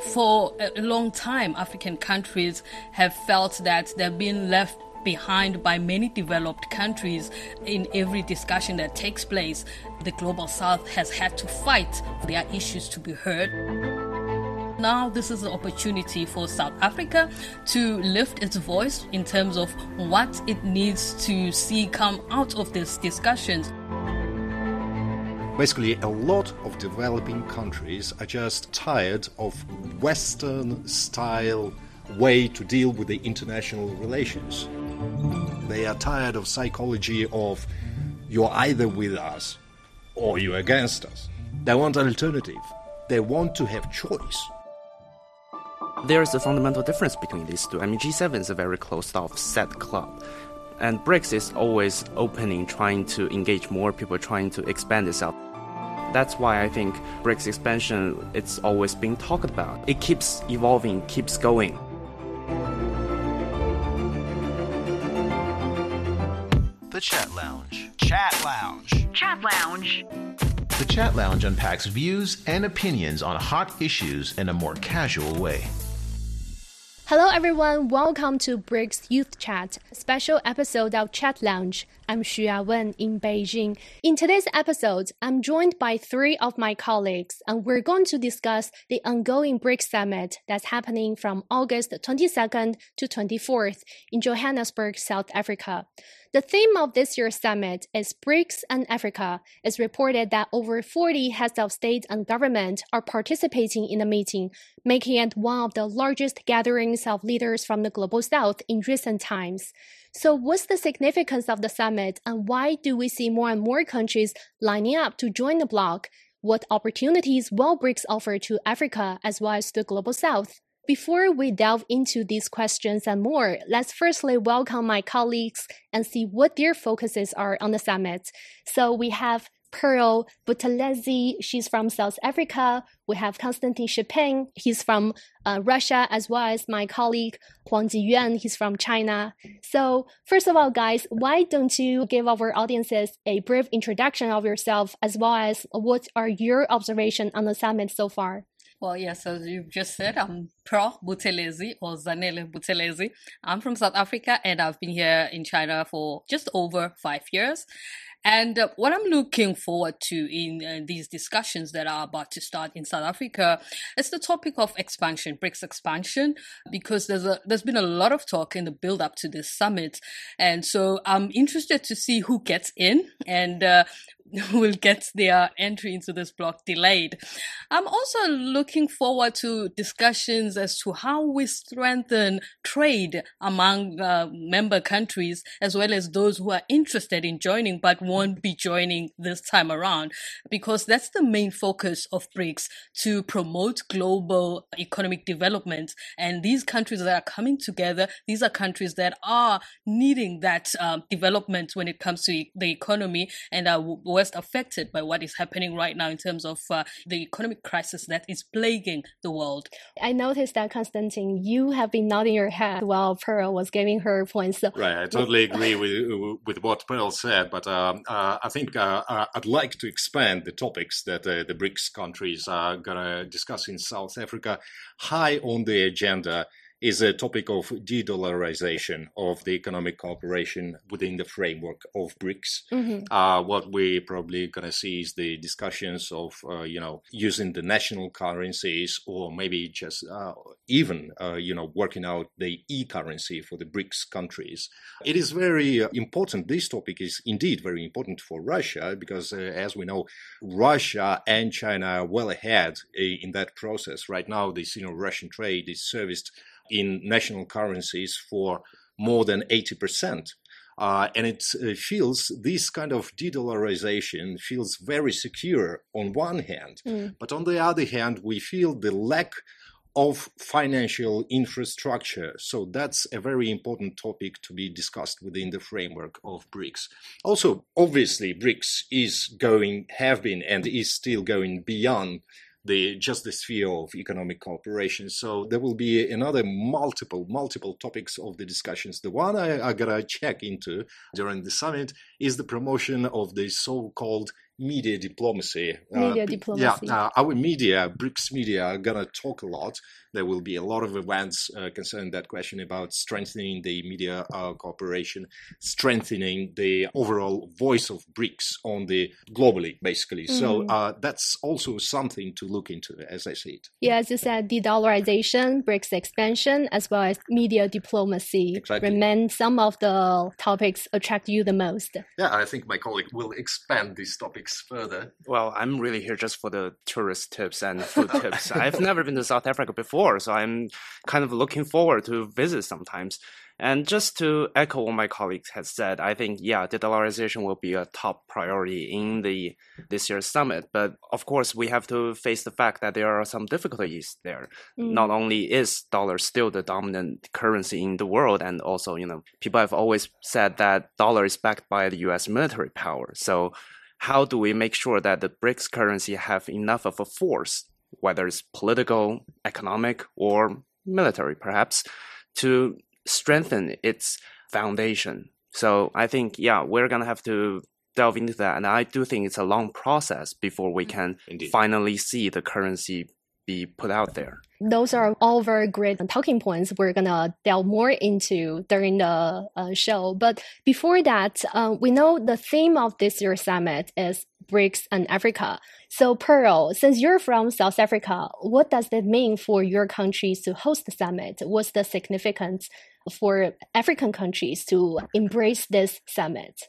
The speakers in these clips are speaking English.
for a long time, African countries have felt that they've been left behind by many developed countries in every discussion that takes place. The global south has had to fight for their issues to be heard. Now, this is an opportunity for South Africa to lift its voice in terms of what it needs to see come out of these discussions. Basically, a lot of developing countries are just tired of Western style way to deal with the international relations. They are tired of psychology of you're either with us or you're against us. They want an alternative. They want to have choice. There's a fundamental difference between these two. I mean, G7 is a very closed off set club. And BRICS is always opening, trying to engage more people, trying to expand itself. That's why I think BRICS expansion it's always being talked about. It keeps evolving, keeps going. The Chat Lounge. Chat Lounge. Chat Lounge. The Chat Lounge unpacks views and opinions on hot issues in a more casual way. Hello, everyone. Welcome to BRICS Youth Chat, special episode of Chat Lounge. I'm Xu Yawen in Beijing. In today's episode, I'm joined by three of my colleagues, and we're going to discuss the ongoing BRICS summit that's happening from August 22nd to 24th in Johannesburg, South Africa. The theme of this year's summit is BRICS and Africa. It's reported that over 40 heads of state and government are participating in the meeting, making it one of the largest gatherings of leaders from the global south in recent times. So, what's the significance of the summit, and why do we see more and more countries lining up to join the bloc? What opportunities will BRICS offer to Africa as well as the global south? Before we delve into these questions and more, let's firstly welcome my colleagues and see what their focuses are on the summit. So we have Pearl Buthelezi, she's from South Africa. We have Konstantin Shepin, he's from uh, Russia, as well as my colleague Huang Jiyuan, he's from China. So, first of all, guys, why don't you give our audiences a brief introduction of yourself, as well as what are your observations on the summit so far? Well, yes, as you've just said, I'm Pearl Buthelezi or Zanele Buthelezi. I'm from South Africa and I've been here in China for just over five years. And uh, what I'm looking forward to in uh, these discussions that are about to start in South Africa is the topic of expansion, BRICS expansion, because there's a there's been a lot of talk in the build up to this summit, and so I'm interested to see who gets in and uh, will get their entry into this bloc delayed. I'm also looking forward to discussions as to how we strengthen trade among uh, member countries as well as those who are interested in joining but won't be joining this time around because that's the main focus of BRICS to promote global economic development and these countries that are coming together these are countries that are needing that um, development when it comes to the economy and are West affected by what is happening right now in terms of uh, the economic crisis that is plaguing the world. I noticed that, Konstantin, you have been nodding your head while Pearl was giving her points. So, right, I totally agree with with what Pearl said, but um, uh, I think uh, uh I'd like to expand the topics that uh, the BRICS countries are going to discuss in South Africa high on the agenda is a topic of de-dollarization of the economic cooperation within the framework of BRICS. Mm-hmm. Uh, what we're probably going to see is the discussions of, uh, you know, using the national currencies or maybe just uh, even, uh, you know, working out the e-currency for the BRICS countries. It is very uh, important. This topic is indeed very important for Russia because, uh, as we know, Russia and China are well ahead in that process. Right now, the you know, Russian trade is serviced in national currencies for more than 80%. Uh, and it uh, feels this kind of de-dollarization feels very secure on one hand, mm. but on the other hand, we feel the lack of financial infrastructure. So that's a very important topic to be discussed within the framework of BRICS. Also, obviously, BRICS is going, have been, and is still going beyond the just the sphere of economic cooperation. So there will be another multiple multiple topics of the discussions. The one I, I gotta check into during the summit is the promotion of the so-called media diplomacy. Media uh, diplomacy. Yeah, uh, our media, BRICS media, are gonna talk a lot. There will be a lot of events uh, concerning that question about strengthening the media uh, cooperation, strengthening the overall voice of BRICS on the globally, basically. So Mhm. uh, that's also something to look into, as I see it. Yeah, as you said, de-dollarization, BRICS expansion, as well as media diplomacy Exactly. remain some of the topics attract you the most. Yeah, I think my colleague will expand these topics further. Well, I'm really here just for the tourist tips and food tips. I've never been to South Africa before, so I'm kind of looking forward to visit sometimes. And just to echo what my colleagues has said, I think yeah, de-dollarization will be a top priority in the this year's summit. But of course, we have to face the fact that there are some difficulties there. Mm. Not only is dollar still the dominant currency in the world, and also you know people have always said that dollar is backed by the U.S. military power. So how do we make sure that the BRICS currency have enough of a force, whether it's political, economic, or military, perhaps, to strengthen its foundation? So I think, yeah, we're gonna have to delve into that, and I do think it's a long process before we mm-hmm. can Indeed. finally see the currency be put out there. Those are all very great talking points we're gonna delve more into during the uh, show. But before that, uh, we know the theme of this year's summit is BRICS and Africa. So, Pearl, since you're from South Africa, what does that mean for your countries to host the summit? What's the significance for African countries to embrace this summit?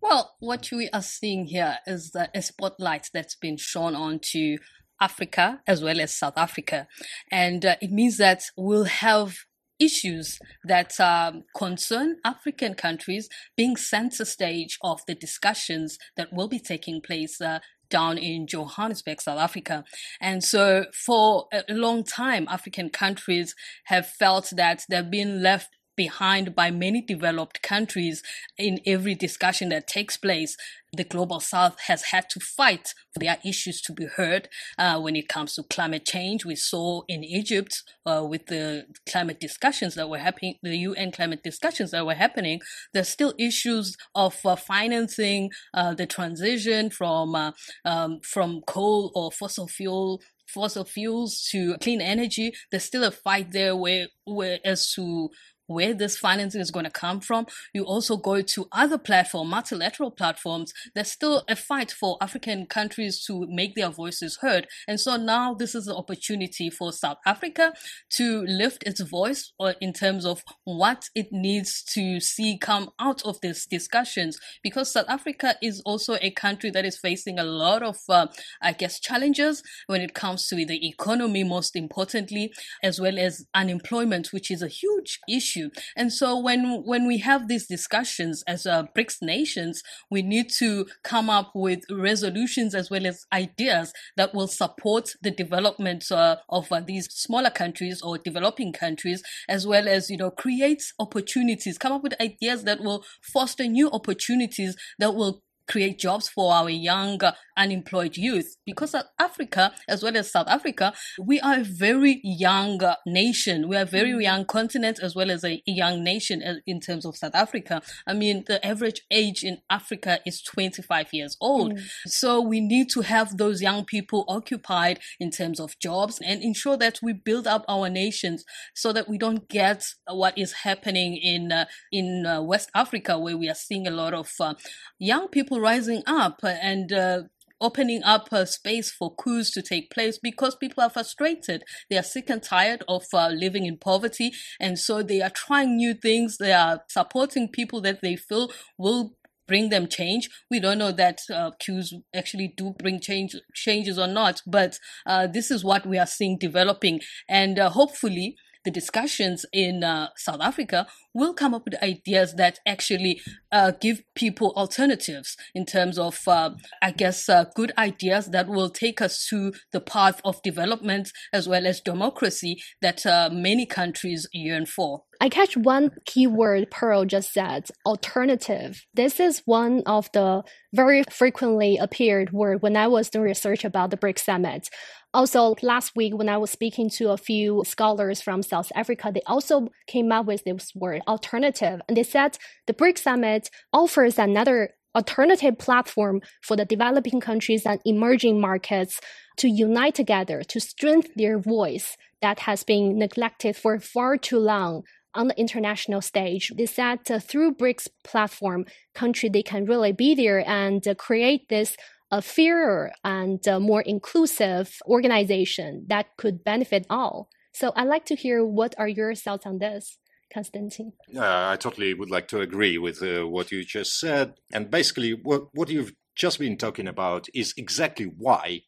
Well, what we are seeing here is the spotlight that's been shown onto Africa as well as South Africa. And uh, it means that we'll have issues that um, concern African countries being center stage of the discussions that will be taking place uh, down in Johannesburg, South Africa. And so for a long time, African countries have felt that they've been left behind by many developed countries in every discussion that takes place. The global south has had to fight for their issues to be heard uh, when it comes to climate change. We saw in Egypt uh, with the climate discussions that were happening, the UN climate discussions that were happening. There's still issues of uh, financing uh, the transition from uh, um, from coal or fossil fuel fossil fuels to clean energy. There's still a fight there where, where as to where this financing is going to come from. You also go to other platform, multilateral platforms. There's still a fight for African countries to make their voices heard. And so now this is the opportunity for South Africa to lift its voice or in terms of what it needs to see come out of these discussions. Because South Africa is also a country that is facing a lot of, uh, I guess, challenges when it comes to the economy, most importantly, as well as unemployment, which is a huge issue. And so when when we have these discussions as uh, BRICS nations, we need to come up with resolutions as well as ideas that will support the development uh, of uh, these smaller countries or developing countries, as well as you know create opportunities, come up with ideas that will foster new opportunities that will create jobs for our young uh, unemployed youth. Because Africa as well as South Africa we are a very young uh, nation. We are a very young continent as well as a young nation uh, in terms of South Africa. I mean the average age in Africa is 25 years old. So we need to have those young people occupied in terms of jobs and ensure that we build up our nations so that we don't get what is happening in uh, in uh, West Africa where we are seeing a lot of uh, young people rising up and uh, opening up a space for coups to take place because people are frustrated. They are sick and tired of uh, living in poverty, and so they are trying new things. They are supporting people that they feel will bring them change. We don't know that uh, coups actually do bring change changes or not, but uh, this is what we are seeing developing, and uh, hopefully the discussions in uh, South Africa will come up with ideas that actually uh, give people alternatives in terms of, uh, I guess, uh, good ideas that will take us to the path of development as well as democracy that uh, many countries yearn for. I catch one key word Pearl just said, alternative. This is one of the very frequently appeared word when I was doing research about the BRICS summit. Also, last week when I was speaking to a few scholars from South Africa, they also came up with this word alternative. And they said the BRICS summit offers another alternative platform for the developing countries and emerging markets to unite together to strengthen their voice that has been neglected for far too long on the international stage is that uh, through BRICS platform, country they can really be there and uh, create this a uh, fairer and uh, more inclusive organization that could benefit all. So I'd like to hear what are your thoughts on this, Konstantin? Uh, I totally would like to agree with uh, what you just said. And basically, what, what you've just been talking about is exactly why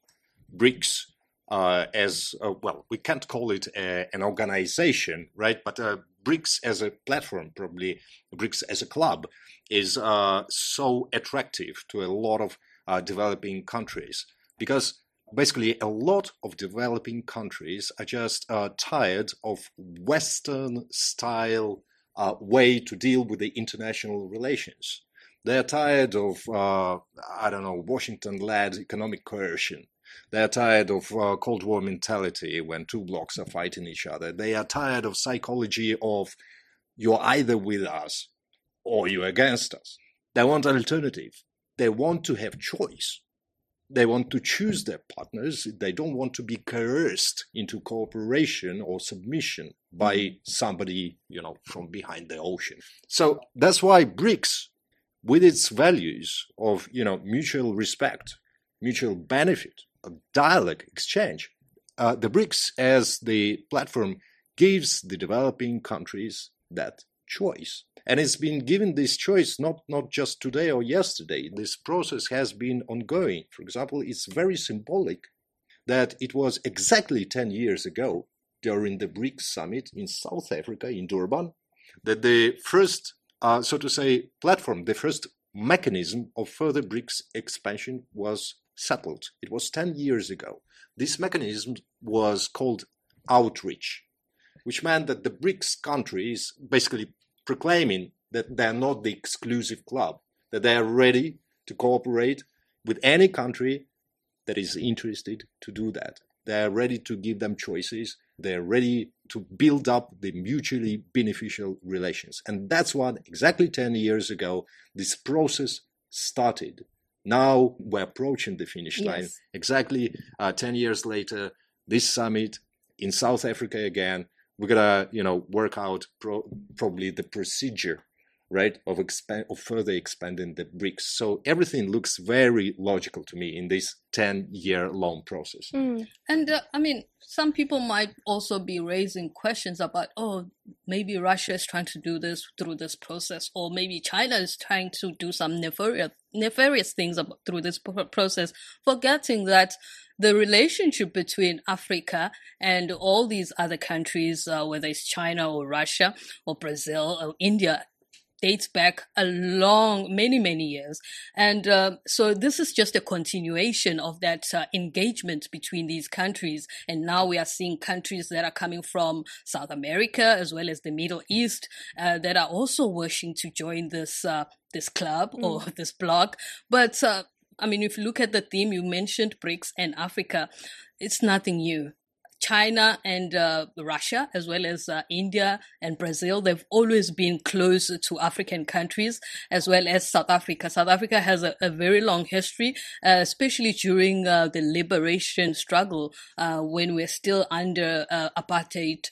BRICS uh, as uh, well, we can't call it a, an organization, right? But uh, BRICS as a platform, probably BRICS as a club, is uh, so attractive to a lot of developing countries because basically a lot of developing countries are just uh, tired of Western style way to deal with the international relations. They're tired of, I don't know, Washington led economic coercion they are tired of uh, Cold War mentality when two blocks are fighting each other. They are tired of psychology of you're either with us or you're against us. They want an alternative. They want to have choice. They want to choose their partners. They don't want to be coerced into cooperation or submission by somebody, you know, from behind the ocean. So that's why BRICS, with its values of, you know, mutual respect, mutual benefit, of dialogue exchange. Uh, the BRICS as the platform gives the developing countries that choice. And it's been given this choice not, not just today or yesterday. This process has been ongoing. For example, it's very symbolic that it was exactly 10 years ago during the BRICS summit in South Africa, in Durban, that the first, uh, so to say, platform, the first mechanism of further BRICS expansion was settled. It was 10 years ago. This mechanism was called outreach, which meant that the BRICS countries basically proclaiming that they're not the exclusive club, that they are ready to cooperate with any country that is interested to do that. They are ready to give them choices. They're ready to build up the mutually beneficial relations. And that's what exactly 10 years ago this process started. Now we're approaching the finish line. Yes. Exactly uh, 10 years later, this summit in South Africa again, we're gonna, you know, work out pro- probably the procedure, right, of expand of further expanding the BRICS. So everything looks very logical to me in this 10 year long process. Mm. And uh, I mean, some people might also be raising questions about, oh, maybe Russia is trying to do this through this process, or maybe China is trying to do some nefarious, nefarious things through this process, forgetting that the relationship between Africa and all these other countries, uh, whether it's China or Russia or Brazil or India, dates back a long, many, many years. And uh, so this is just a continuation of that uh, engagement between these countries. And now we are seeing countries that are coming from South America as well as the Middle East uh, that are also wishing to join this uh, this club mm. or this bloc. But uh, I mean, if you look at the theme, you mentioned BRICS and Africa. It's nothing new. China and uh, Russia, as well as uh, India and Brazil, they've always been close to African countries, as well as South Africa. South Africa has a, a very long history, uh, especially during uh, the liberation struggle uh, when we're still under uh, apartheid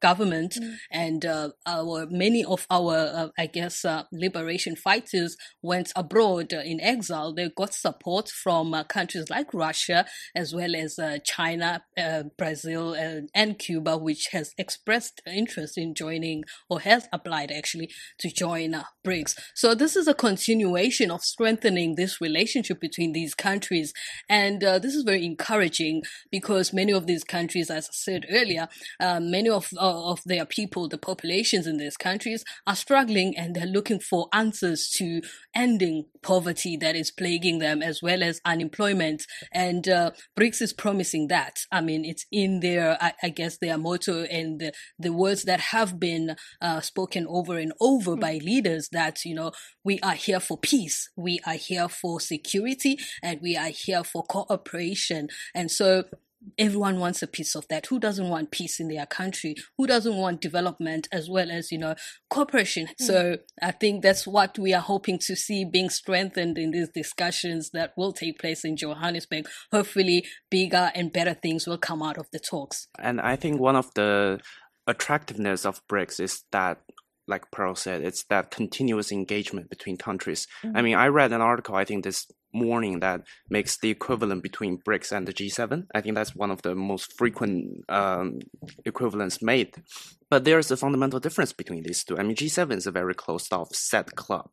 government mm. and uh, our many of our uh, I guess uh, liberation fighters went abroad in exile. They got support from uh, countries like Russia as well as uh, China, uh, Brazil, and, and, Cuba, which has expressed interest in joining or has applied actually to join BRICS. So this is a continuation of strengthening this relationship between these countries, and this is very encouraging because many of these countries, as I said earlier, many of of their people, the populations in these countries, are struggling and they're looking for answers to ending poverty that is plaguing them as well as unemployment. And uh, BRICS is promising that. I mean, it's in their, I, I guess, their motto and the, the words that have been uh, spoken over and over mm-hmm. by leaders that, you know, we are here for peace, we are here for security, and we are here for cooperation. And so everyone wants a piece of that. Who doesn't want peace in their country? Who doesn't want development as well as, you know, cooperation? Mm. So I think that's what we are hoping to see being strengthened in these discussions that will take place in Johannesburg. Hopefully bigger and better things will come out of the talks. And I think one of the attractiveness of BRICS is that like Pearl said, it's that continuous engagement between countries. Mm-hmm. I mean, I read an article, I think this morning, that makes the equivalent between BRICS and the G7. I think that's one of the most frequent um, equivalents made. But there's a fundamental difference between these two. I mean, G7 is a very closed off set club.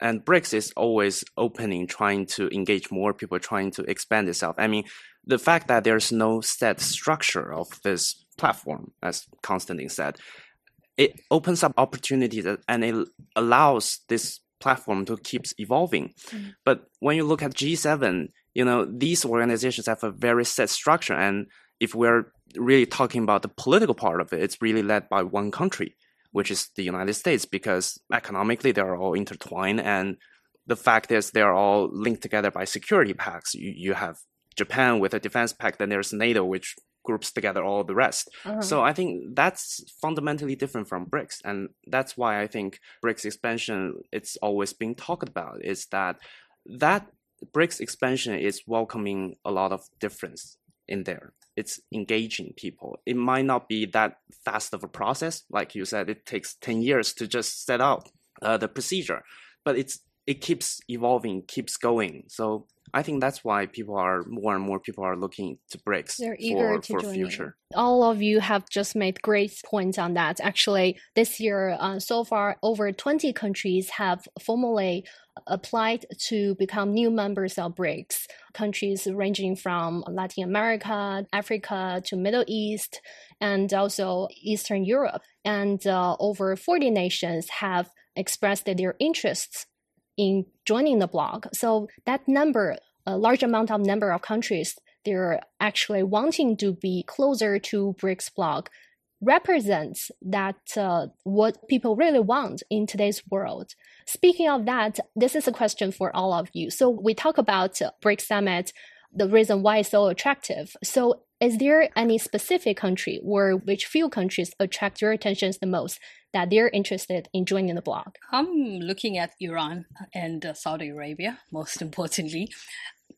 And BRICS is always opening, trying to engage more people, trying to expand itself. I mean, the fact that there's no set structure of this platform, as Konstantin said, it opens up opportunities and it allows this platform to keep evolving. Mm. But when you look at G7, you know, these organizations have a very set structure. And if we're really talking about the political part of it, it's really led by one country, which is the United States, because economically they're all intertwined. And the fact is they're all linked together by security pacts. You, you have Japan with a defense pact, then there's NATO, which groups together all the rest. Uh-huh. So I think that's fundamentally different from BRICS, and that's why I think BRICS expansion it's always being talked about is that that BRICS expansion is welcoming a lot of difference in there. It's engaging people. It might not be that fast of a process, like you said. It takes ten years to just set out uh, the procedure, but it's it keeps evolving, keeps going. So I think that's why people are more and more people are looking to BRICS They're eager for, to for join future. You. All of you have just made great points on that. Actually, this year, uh, so far, over 20 countries have formally applied to become new members of BRICS. Countries ranging from Latin America, Africa to Middle East, and also Eastern Europe. And uh, over 40 nations have expressed their interests in joining the bloc. So that number, a large amount of number of countries, they're actually wanting to be closer to BRICS bloc represents that uh, what people really want in today's world. Speaking of that, this is a question for all of you. So we talk about BRICS summit, the reason why it's so attractive. So is there any specific country or which few countries attract your attention the most that they're interested in joining the bloc? I'm looking at Iran and uh, Saudi Arabia, most importantly.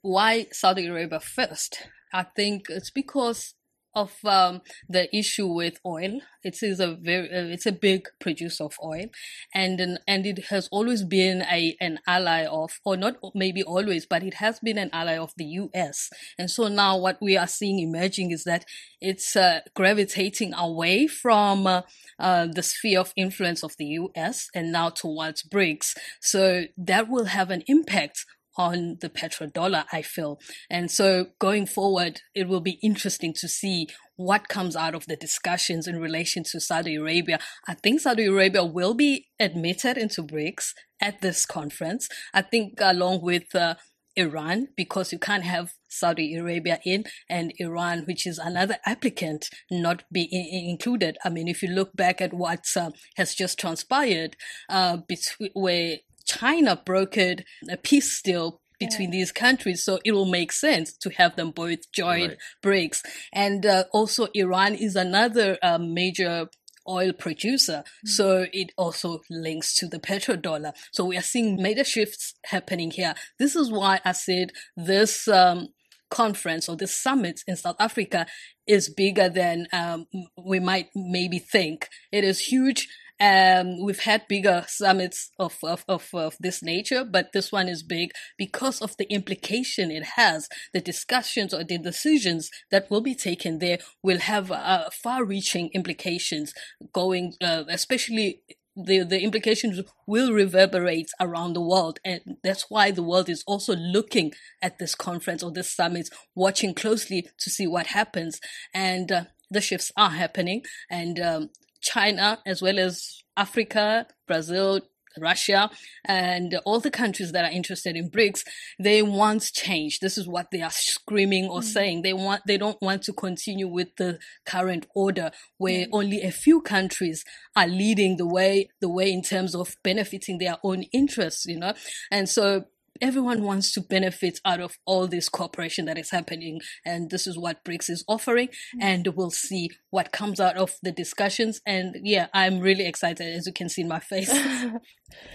Why Saudi Arabia first? I think it's because of um, the issue with oil. It is a very, uh, it's a big producer of oil, and and it has always been a an ally of, or not maybe always, but it has been an ally of the U.S. And so now what we are seeing emerging is that it's uh, gravitating away from uh, uh the sphere of influence of the U.S. and now towards BRICS. So that will have an impact on the petrodollar, I feel. And so going forward, it will be interesting to see what comes out of the discussions in relation to Saudi Arabia. I think Saudi Arabia will be admitted into BRICS at this conference. I think along with uh, Iran, because you can't have Saudi Arabia in and Iran, which is another applicant, not be in- included. I mean, if you look back at what uh, has just transpired uh, between where China brokered a peace deal between yeah. these countries, so it will make sense to have them both join right. BRICS. And uh, also, Iran is another uh, major oil producer, mm-hmm. so it also links to the petrodollar. So we are seeing major shifts happening here. This is why I said this. Um, conference or this summit in South Africa is bigger than um, we might maybe think. It is huge um, we've had bigger summits of, of, of, of, this nature, but this one is big because of the implication it has. The discussions or the decisions that will be taken there will have uh, far reaching implications going, uh, especially the, the implications will reverberate around the world. And that's why the world is also looking at this conference or this summit, watching closely to see what happens. And uh, the shifts are happening. And um, China, as well as Africa, Brazil, Russia, and all the countries that are interested in BRICS, they want change. This is what they are screaming or mm. saying. They want, they don't want to continue with the current order where mm. only a few countries are leading the way, the way in terms of benefiting their own interests, you know? And so everyone wants to benefit out of all this cooperation that is happening. And this is what BRICS is offering. Mm-hmm. And we'll see what comes out of the discussions. And yeah, I'm really excited, as you can see in my face.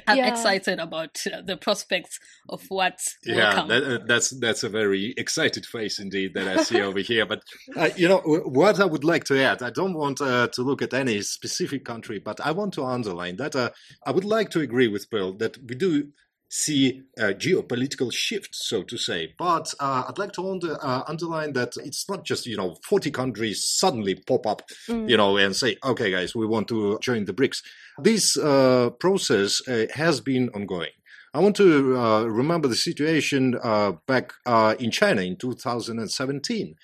I'm yeah. excited about uh, the prospects of what yeah that, uh, that's that's a very excited face indeed that i see over here but uh, you know what i would like to add i don't want uh, to look at any specific country but i want to underline that uh, i would like to agree with Pearl that we do see a geopolitical shift, so to say. But uh, I'd like to under, uh, underline that it's not just, you know, 40 countries suddenly pop up, mm. you know, and say, okay, guys, we want to join the BRICS. This uh, process uh, has been ongoing. I want to uh, remember the situation uh, back in China in 2017.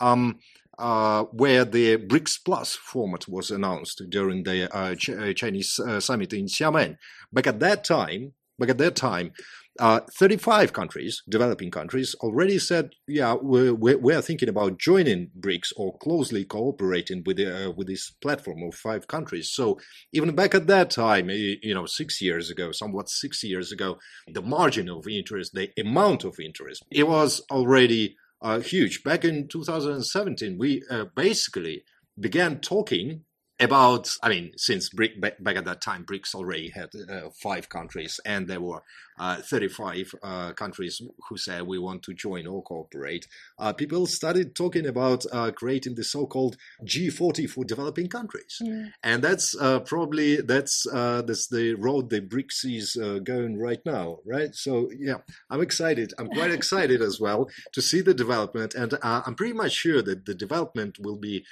Um, uh, where the BRICS Plus format was announced during the uh, Ch- Chinese uh, summit in Xiamen. Back at that time, but at that time, uh, 35 countries, developing countries, already said, yeah, we're, we're, thinking about joining BRICS or closely cooperating with, uh, with this platform of five countries. So even back at that time, you know, six years ago, somewhat six years ago, the margin of interest, the amount of interest, it was already uh, huge. Back in 2017, we uh, basically began talking about i mean since BRIC, back, back, at that time brics already had uh, five countries and there were uh, 35 uh, countries who said we want to join or cooperate. Uh, people started talking about uh, creating the so-called g40 for developing countries. Yeah. and that's uh, probably that's that's the road the brics is going right now right? So yeah i'm excited. I'm quite excited as well to see the development and i'm pretty much sure that the development will be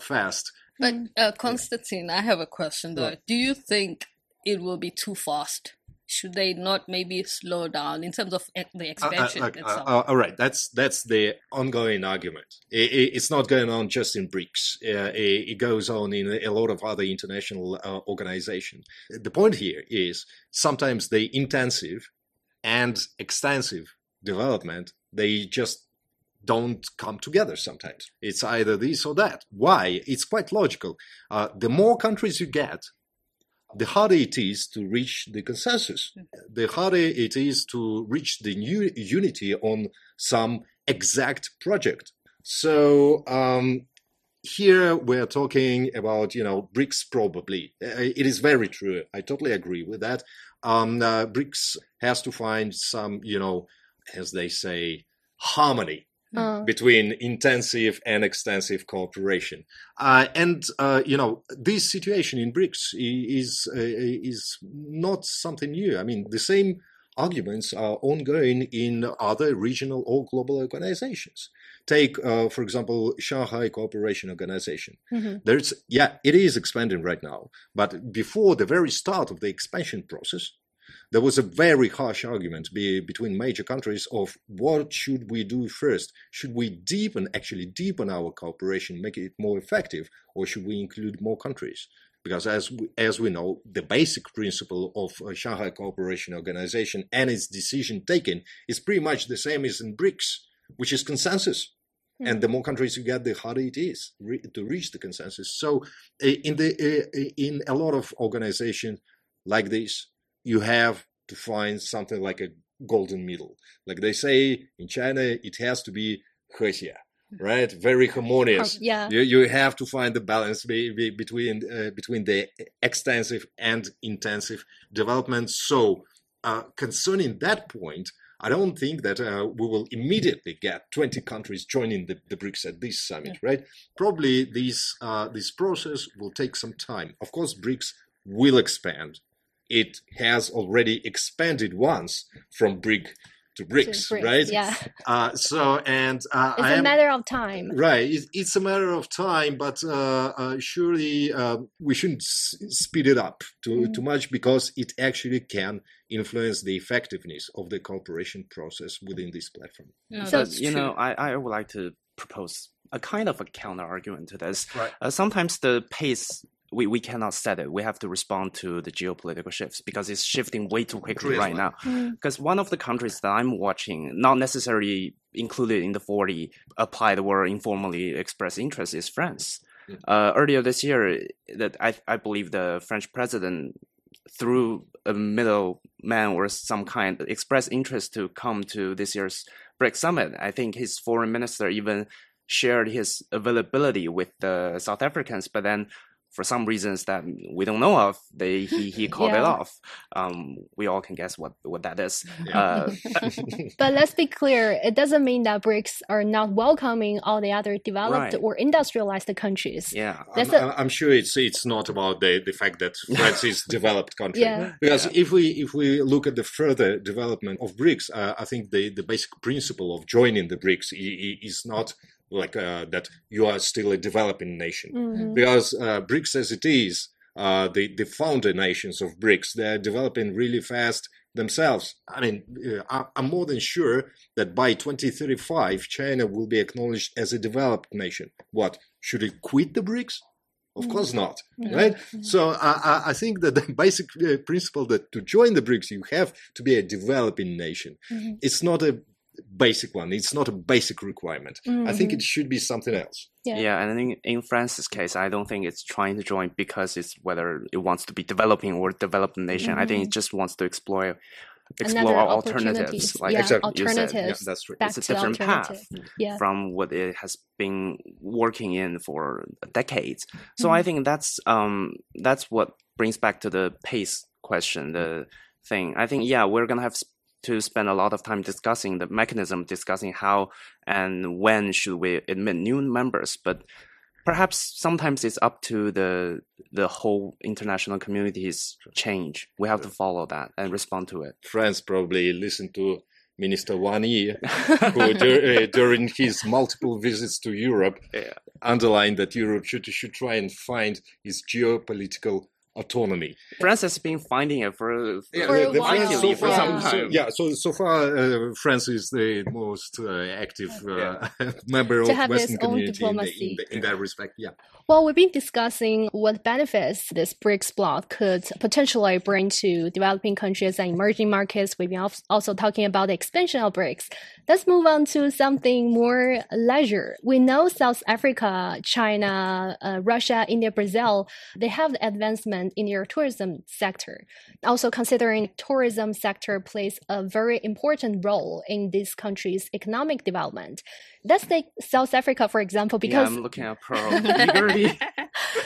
fast but mm. uh, Konstantin, I have a question though. Do you think it will be too fast? Should they not maybe slow down in terms of the expansion uh, uh? Uh, all right, that's that's the ongoing argument. It, it, it's not going on just in BRICS. Uh, it, it, goes on in a lot of other international uh, organizations. The point here is sometimes the intensive and extensive development they just don't come together sometimes. It's either this or that. Why? It's quite logical. Uh, the more countries you get, the harder it is to reach the consensus. The harder it is to reach the new unity on some exact project. So um, here we're talking about, you know, BRICS probably. Uh, it is very true. I totally agree with that. Um, uh, BRICS has to find some, you know, as they say, harmony uh. between intensive and extensive cooperation. Uh, and uh, you know, this situation in BRICS is uh, is not something new. I mean, the same arguments are ongoing in other regional or global organizations. Take, uh, for example, Shanghai Cooperation Organization. Mm-hmm. There's, yeah, it is expanding right now, but before the very start of the expansion process, there was a very harsh argument be, between major countries of what should we do first? Should we deepen, actually deepen our cooperation, make it more effective, or should we include more countries? Because as we, as we know, the basic principle of Shanghai Cooperation Organization and its decision taking is pretty much the same as in BRICS, which is consensus. Hmm. And the more countries you get, the harder it is re- to reach the consensus. So, eh, in the eh, eh, in a lot of organizations like this, you have to find something like a golden middle. Like they say in China, it has to be hexie, right? Very harmonious. Yeah. You, you have to find the balance be, be, between uh, between the extensive and intensive development. So uh, concerning that point, I don't think that uh, we will immediately get 20 countries joining the, the BRICS at this summit, yeah. right? Probably this uh, this process will take some time. Of course, BRICS will expand it has already expanded once from BRIC to BRICS, to BRICS right? Yeah. Uh, so and uh, it's I a am, matter of time, right? It, it's a matter of time, but uh, uh surely uh, we shouldn't s- speed it up too mm. too much because it actually can influence the effectiveness of the cooperation process within this platform. No, so you true. know, I I would like to propose a kind of a counter argument to this. Right. Uh, sometimes the pace we, we cannot set it. We have to respond to the geopolitical shifts because it's shifting way too quickly right now. Because mm. one of the countries that I'm watching, not necessarily included in the 40 applied or informally expressed interest, is France. Uh, earlier this year, that I, I believe the French president through a middleman or some kind expressed interest to come to this year's BRICS summit. I think his foreign minister even shared his availability with the South Africans, but then for some reasons that we don't know of, they he, he called yeah. it off. Um, we all can guess what what that is. Yeah. Uh, but let's be clear: it doesn't mean that BRICS are not welcoming all the other developed right. or industrialized countries. Yeah, I'm, a, I'm, sure it's it's not about the, the fact that France is developed country. Yeah. Because yeah. if we if we look at the further development of BRICS, uh, I think the the basic principle of joining the BRICS is not like uh, that you are still a developing nation mm-hmm. because uh, BRICS as it is, uh, the the founder nations of BRICS they're developing really fast themselves. I mean, uh, I'm more than sure that by 2035 China will be acknowledged as a developed nation. What should it quit the BRICS? Of mm-hmm. course not, mm-hmm. right? Mm-hmm. So I, I, think that the basic uh, principle that to join the BRICS you have to be a developing nation. Mm-hmm. It's not a basic one. It's not a basic requirement. Mm-hmm. I think mm-hmm. it should be something else. Yeah, yeah and in, in France's case, I don't think it's trying to join because it's whether it wants to be developing or developed nation. Mm-hmm. I think it mm-hmm. just wants to explore explore alternatives like yeah, alternatives yeah, that's true. it's a different path yeah. from what it has been working in for decades so mm-hmm. i think that's um that's what brings back to the pace question the thing i think yeah we're gonna have to spend a lot of time discussing the mechanism, discussing how and when should we admit new members. But perhaps sometimes it's up to the the whole international community's change. We have to follow that and respond to it. France probably listened to Minister Wang Yi, who dur- uh, during his multiple visits to Europe yeah. underlined that Europe should should try and find its geopolitical autonomy. France has been finding it for, yeah, for, the, the so for some time. So, yeah, so so far uh, France is the most uh, active uh, member to of Western community in, the, in, the, in, that respect. Yeah. Well, we've been discussing what benefits this BRICS bloc could potentially bring to developing countries and emerging markets. We've been also talking about the expansion of BRICS. Let's move on to something more leisure. We know South Africa, China, uh, Russia, India, Brazil, they have the advancement in your tourism sector. Also considering tourism sector plays a very important role in this country's economic development. Let's take South Africa, for example, because yeah, I'm looking at Pearl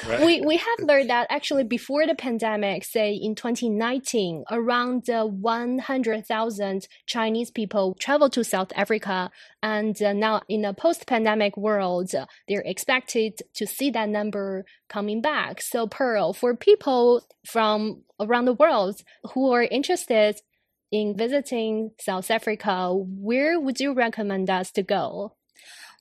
we, we have learned that actually before the pandemic, say in 2019, around uh, 100,000 Chinese people traveled to South Africa. And uh, now in a post pandemic world, uh, they're expected to see that number coming back. So, Pearl, for people from around the world who are interested in visiting South Africa, where would you recommend us to go?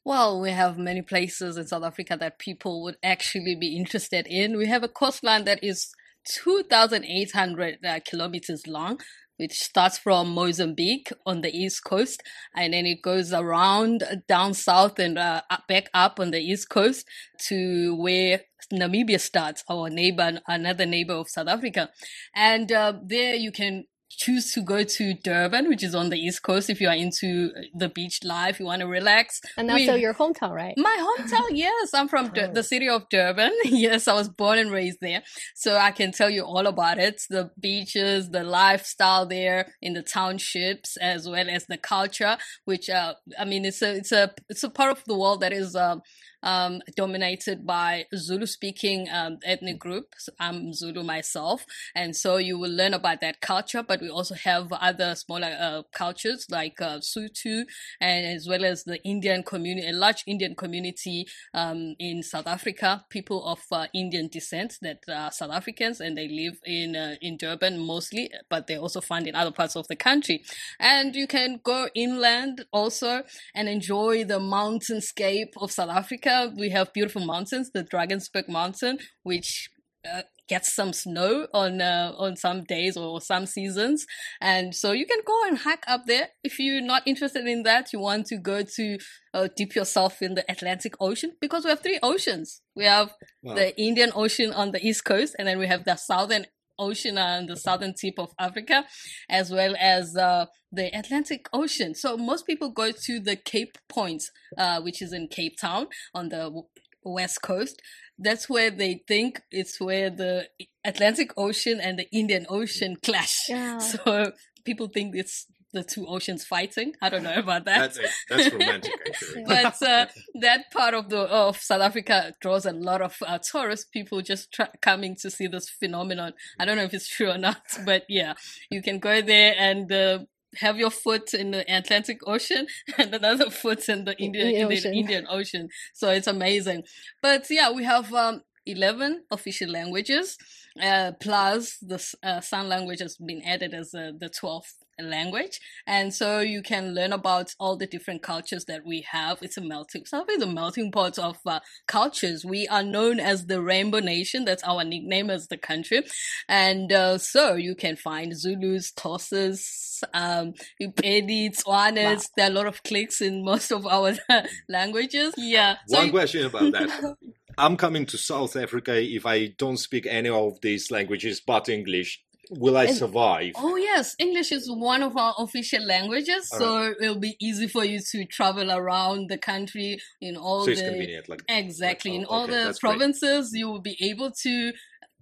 Well, we have many places in South Africa that people would actually be interested in. We have a coastline that is 2,800 uh, kilometers long, which starts from Mozambique on the east coast, and then it goes around down south and uh, back up on the east coast to where Namibia starts, our neighbor, another neighbor of South Africa. And uh, there you can choose to go to Durban, which is on the East Coast, if you are into the beach life, you want to relax. And also we, your hometown, right? My hometown, yes. I'm from oh. the city of Durban. yes, I was born and raised there. So I can tell you all about it. The beaches, the lifestyle there in the townships, as well as the culture, which, uh, I mean, it's a, it's a, it's a part of the world that is, uh, um, dominated by Zulu speaking um, ethnic groups. I'm Zulu myself. And so you will learn about that culture, but we also have other smaller uh, cultures like uh, Sotho and as well as the Indian community, a large Indian community um, in South Africa, people of uh, Indian descent that are South Africans and they live in, uh, in Durban mostly, but they're also found in other parts of the country. And you can go inland also and enjoy the mountainscape of South Africa we have beautiful mountains, the Drakensberg Mountain, which uh, gets some snow on uh, on some days or some seasons, and so you can go and hike up there. If you're not interested in that, you want to go to uh, dip yourself in the Atlantic Ocean because we have three oceans. We have wow. the Indian Ocean on the east coast, and then we have the Southern Ocean on the southern tip of Africa, as well as uh, the Atlantic Ocean. So most people go to the Cape Point, uh, which is in Cape Town on the west coast. That's where they think it's where the Atlantic Ocean and the Indian Ocean clash. Yeah. So people think it's the two oceans fighting. I don't know about that. That's, that's romantic, actually. but uh, that part of the of South Africa draws a lot of uh, tourist people just tra- coming to see this phenomenon. I don't know if it's true or not, but yeah, you can go there and. Uh, have your foot in the Atlantic Ocean and another foot in the Indian, in the Ocean. Indian Ocean. So it's amazing. But yeah, we have um, 11 official languages, uh, plus the uh, sign language has been added as uh, the 12th language. And so you can learn about all the different cultures that we have. It's a melting, South Africa is a melting pot of uh, cultures. We are known as the Rainbow Nation. That's our nickname as the country. And uh, so you can find Zulus, Xhosas, um, Pedi, Tswanas. There are a lot of clicks in most of our languages. Yeah. One you- question about that. I'm coming to South Africa if I don't speak any of these languages but English. Will I survive? Oh yes, English is one of our official languages, All so it'll be easy for you to travel around the country in all so the convenient. Like exactly in Oh, all okay, the that's great. provinces. You will be able to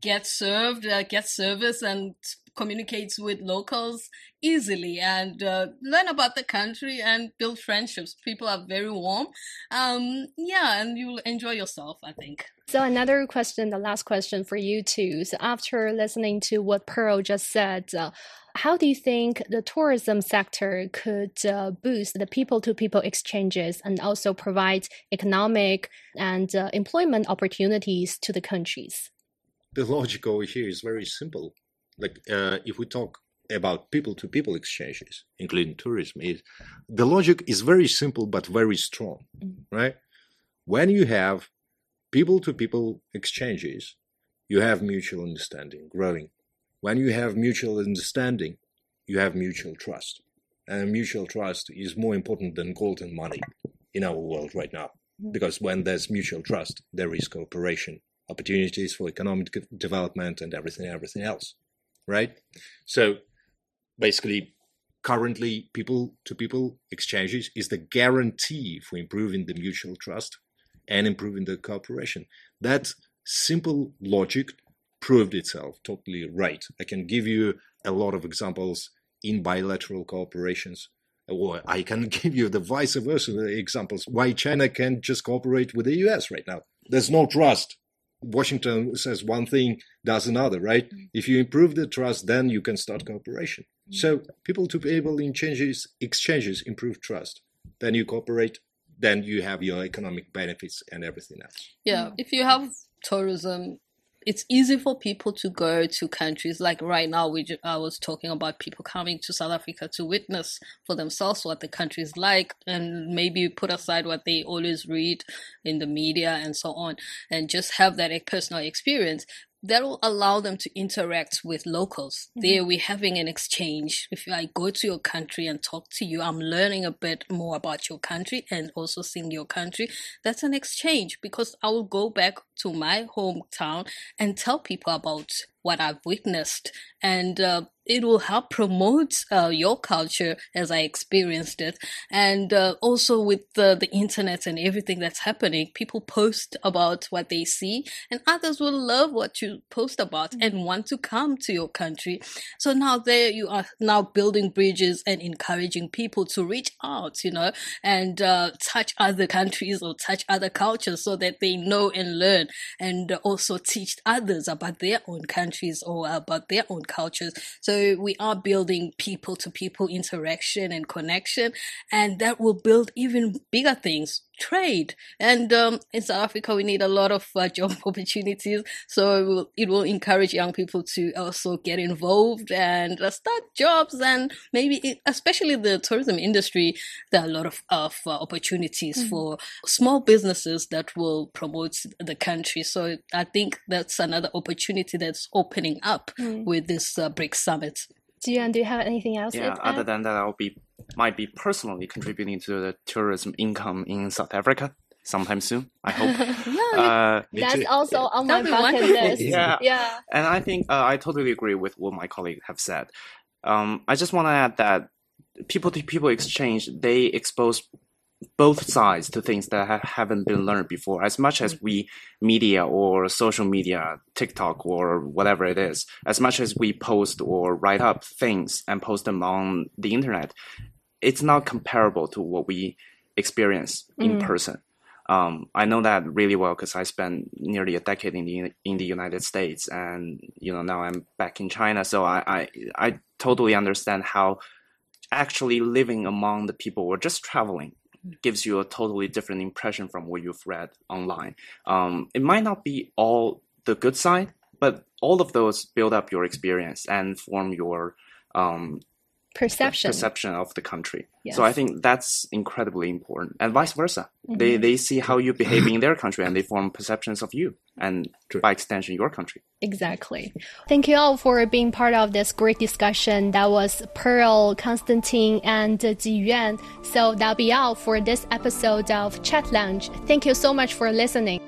get served, uh, get service, and communicate with locals easily and uh, learn about the country and build friendships. People are very warm. Um, yeah, and you'll enjoy yourself. I think. So another question, the last question for you too. So after listening to what Pearl just said, uh, how do you think the tourism sector could uh, boost the people-to-people exchanges and also provide economic and uh, employment opportunities to the countries? the logic over here is very simple. Like uh, if we talk about people-to-people exchanges, including tourism, is the logic is very simple but very strong, Mm. right? When you have people-to-people exchanges, you have mutual understanding growing. When you have mutual understanding, you have mutual trust, and mutual trust is more important than gold and money in our world right now. Because when there's mutual trust, there is cooperation, opportunities for economic development, and everything, everything else, right? So, basically, currently, people-to-people exchanges is the guarantee for improving the mutual trust and improving the cooperation. That simple logic proved itself totally right. I can give you a lot of examples in bilateral cooperations or I can give you the vice versa examples why China can't just cooperate with the US right now. There's no trust. Washington says one thing, does another, right? Mm. If you improve the trust, then you can start cooperation. Mm. So people to be able in changes, exchanges improve trust. Then you cooperate, then you have your economic benefits and everything else. Yeah, mm. if you have tourism, it's easy for people to go to countries like right now. We ju- I was talking about people coming to South Africa to witness for themselves what the country is like, and maybe put aside what they always read in the media and so on, and just have that personal experience. That will allow them to interact with locals. There, we're having an exchange. If I go to your country and talk to you, I'm learning a bit more about your country and also seeing your country. That's an exchange because I will go back to my hometown and tell people about what I've witnessed, and uh, it will help promote uh, your culture as I experienced it. And uh, also with the, the internet and everything that's happening, people post about what they see, and others will love what you post about and want to come to your country. So now there you are now building bridges and encouraging people to reach out, you know, and uh, touch other countries or touch other cultures so that they know and learn and also teach others about their own countries or about their own cultures. So we are building people to people interaction and connection, and that will build even bigger things. Trade and um, in South Africa, we need a lot of uh, job opportunities. So it will, it will encourage young people to also get involved and uh, start jobs. And maybe, it, especially the tourism industry, there are a lot of, of uh, opportunities for small businesses that will promote the country. So I think that's another opportunity that's opening up with this uh, BRICS summit. Jiyuan, do you have anything else? Yeah, other than that, I'll be might be personally contributing to the tourism income in South Africa sometime soon. I hope. uh, That's too. also on my That'd be bucket list. Yeah. yeah. and I think uh, I totally agree with what my colleague have said. Um, I just want to add that people to people exchange they expose both sides to things that ha- haven't been learned before. As much as we media or social media, TikTok or whatever it is, as much as we post or write up things and post them on the internet, it's not comparable to what we experience in Mm. person. Um, I know that really well because I spent nearly a decade in the in the United States, and you know now I'm back in China. So I I, I totally understand how actually living among the people or just traveling gives you a totally different impression from what you've read online. Um, it might not be all the good side, but all of those build up your experience and form your um, Perception. perception of the country. Yes. So I think that's incredibly important, and vice versa. Mm-hmm. They they see how you behave in their country, and they form perceptions of you, and by extension, your country. Exactly. Thank you all for being part of this great discussion. That was Pearl, Konstantin, and Ji Yuan. So that'll be all for this episode of Chat Lounge. Thank you so much for listening.